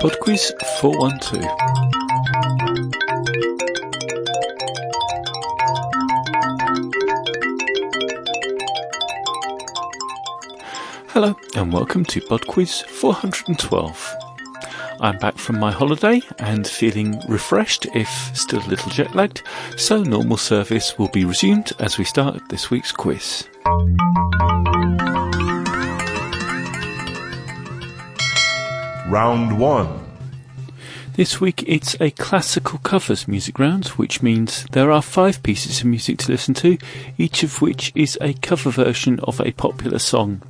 PodQuiz 412. Hello and welcome to PodQuiz 412. I'm back from my holiday and feeling refreshed, if still a little jet lagged, so normal service will be resumed as we start this week's quiz. Round 1. This week it's a classical covers music round, which means there are five pieces of music to listen to, each of which is a cover version of a popular song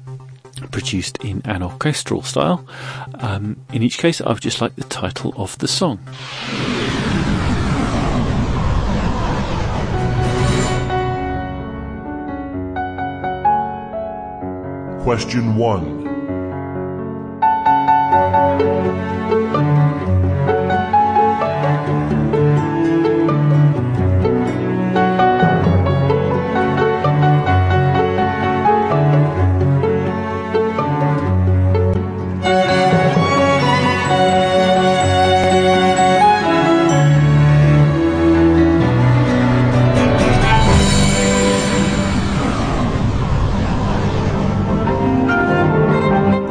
produced in an orchestral style. Um, in each case, I would just like the title of the song. Question 1.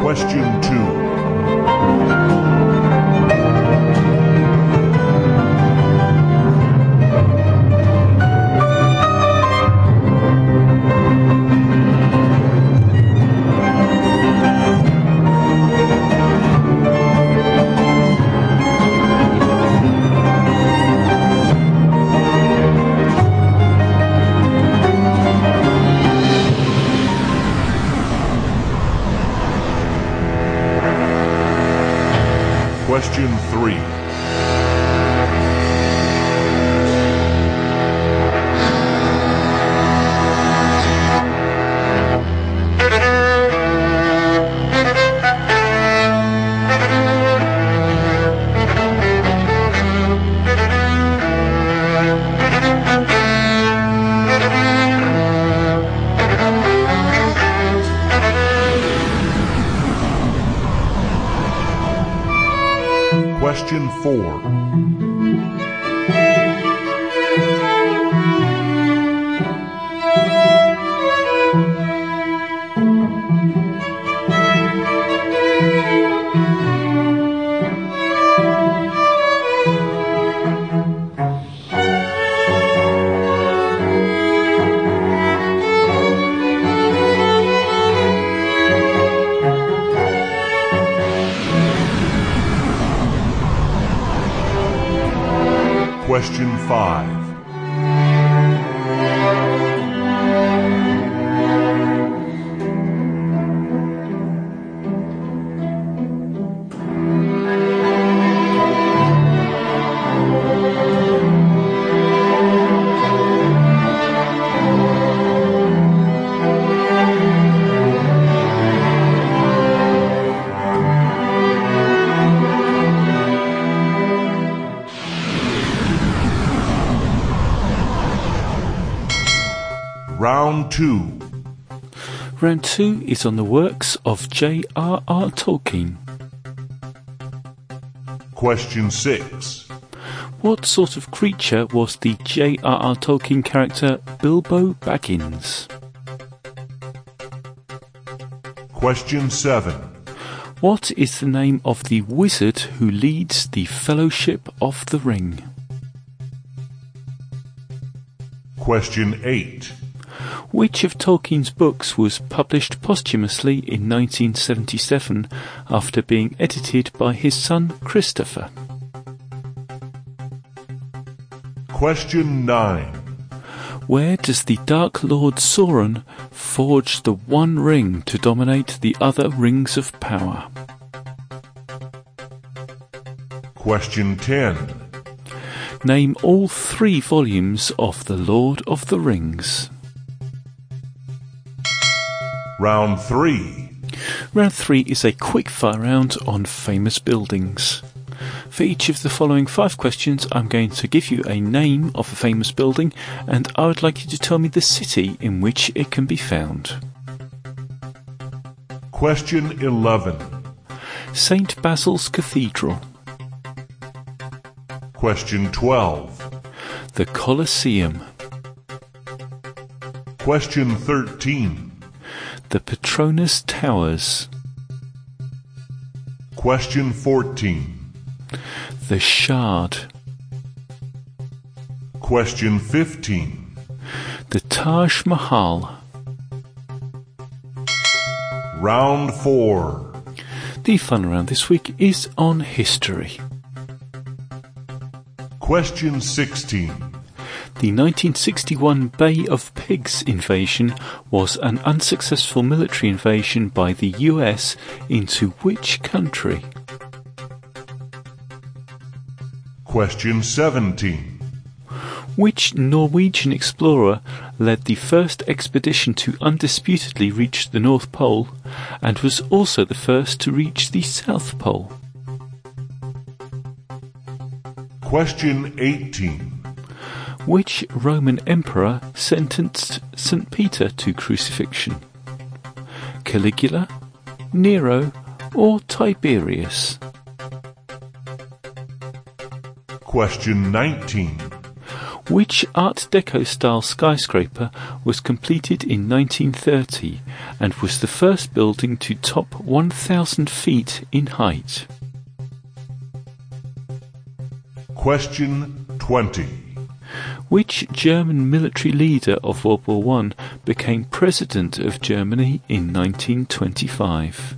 Question Question 3. Question 5. Round 2. Round two is on the works of J.R.R. Tolkien. Question 6. What sort of creature was the J.R.R. Tolkien character Bilbo Baggins? Question 7. What is the name of the wizard who leads the Fellowship of the Ring? Question 8. Which of Tolkien's books was published posthumously in 1977 after being edited by his son Christopher? Question 9. Where does the Dark Lord Sauron forge the One Ring to dominate the other rings of power? Question 10. Name all three volumes of The Lord of the Rings. Round 3. Round three is a quick fire round on famous buildings. For each of the following five questions, I'm going to give you a name of a famous building, and I would like you to tell me the city in which it can be found. Question 11. St. Basil's Cathedral. Question 12. The Colosseum. Question 13. The Towers. Question 14. The Shard. Question 15. The Taj Mahal. Round 4. The fun round this week is on history. Question 16. The 1961 Bay of Pigs invasion was an unsuccessful military invasion by the US into which country? Question 17. Which Norwegian explorer led the first expedition to undisputedly reach the North Pole and was also the first to reach the South Pole? Question 18. Which Roman emperor sentenced St. Peter to crucifixion? Caligula, Nero, or Tiberius? Question 19. Which Art Deco style skyscraper was completed in 1930 and was the first building to top 1,000 feet in height? Question 20. Which German military leader of World War I became President of Germany in 1925?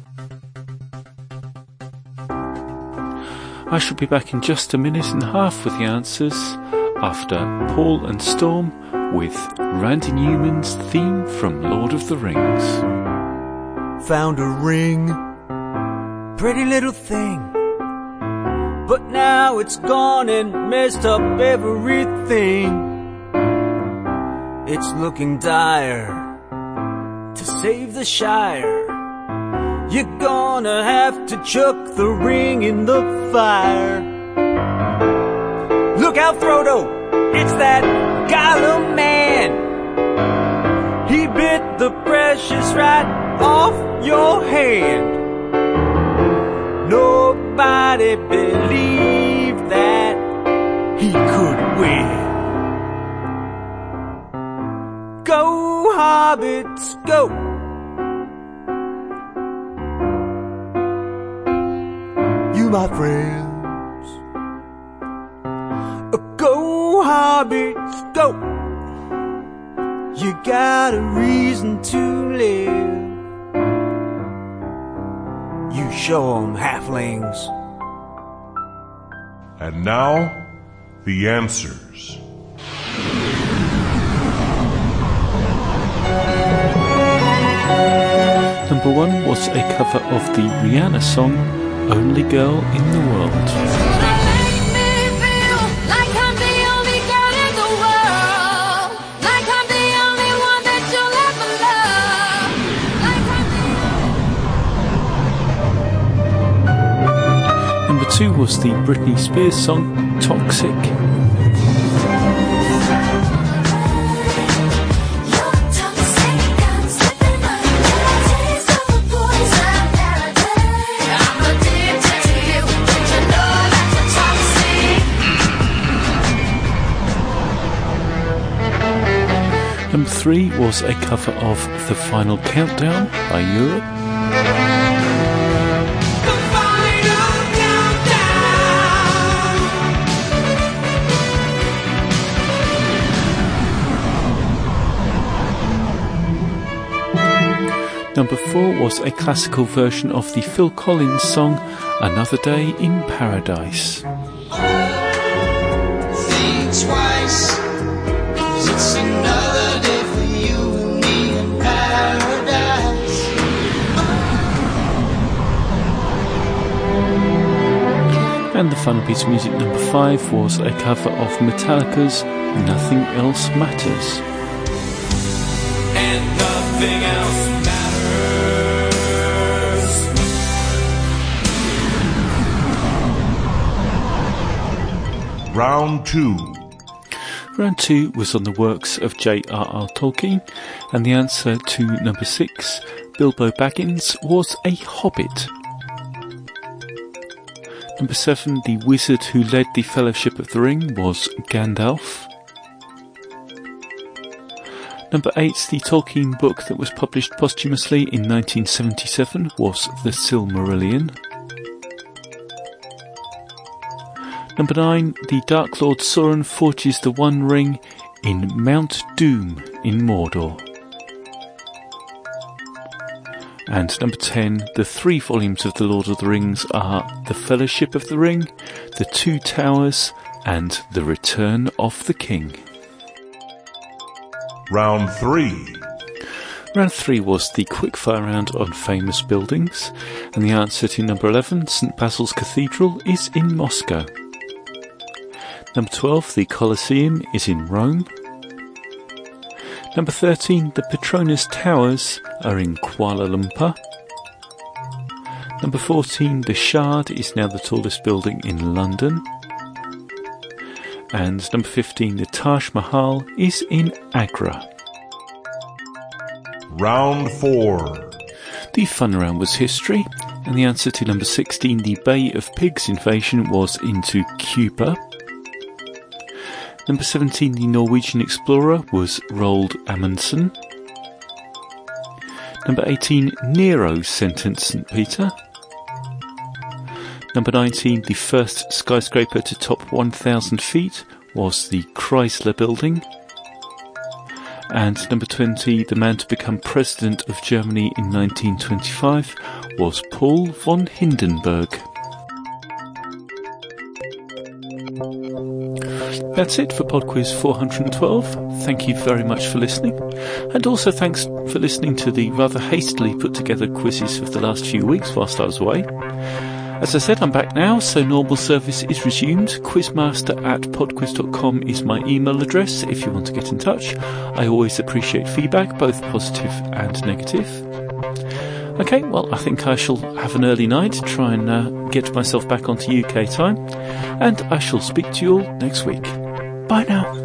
I shall be back in just a minute and a half with the answers after Paul and Storm with Randy Newman's theme from Lord of the Rings. Found a ring, pretty little thing. But now it's gone and messed up everything. It's looking dire to save the Shire. You're gonna have to chuck the ring in the fire. Look out, Frodo! It's that Gollum man! He bit the precious right off your hand. Nobody believed that he could win. Go, hobbits, go! You, my friends, go, hobbits, go! You got a reason to live. Show 'em halflings. And now, the answers. Number one was a cover of the Rihanna song Only Girl in the World. Two was the Britney Spears song Toxic. Number three was a cover of The Final Countdown by Europe. Number four was a classical version of the Phil Collins song Another Day in Paradise. think twice. 'cause it's another day for you and me in paradise. And the final piece of music number five was a cover of Metallica's Nothing Else Matters. Round 2. Round two was on the works of J.R.R. Tolkien, and the answer to number six, Bilbo Baggins, was a hobbit. Number seven, the wizard who led the Fellowship of the Ring was Gandalf. Number eight, the Tolkien book that was published posthumously in 1977 was The Silmarillion. Number nine, the Dark Lord Sauron forges the One Ring in Mount Doom in Mordor. And number 10, the three volumes of The Lord of the Rings are The Fellowship of the Ring, The Two Towers, and The Return of the King. Round 3. Round 3 was the quickfire round on famous buildings, and the answer to number 11, St Basil's Cathedral, is in Moscow. Number 12, the Colosseum, is in Rome. Number 13, the Petronas Towers are in Kuala Lumpur. Number 14, the Shard is now the tallest building in London. And number 15, the Taj Mahal is in Agra. Round 4. The fun round was history, and the answer to number 16, the Bay of Pigs invasion, was into Cuba. Number 17, the Norwegian explorer was Roald Amundsen. Number 18, Nero sentenced St. Peter. Number 19, the first skyscraper to top 1,000 feet was the Chrysler Building. And number 20, the man to become president of Germany in 1925 was Paul von Hindenburg. That's it for PodQuiz 412. Thank you very much for listening. And also thanks for listening to the rather hastily put together quizzes of the last few weeks whilst I was away. As I said, I'm back now, so normal service is resumed. Quizmaster at podquiz.com is my email address if you want to get in touch. I always appreciate feedback, both positive and negative. Okay, well, I think I shall have an early night, try and uh, get myself back onto UK time, and I shall speak to you all next week. Bye now.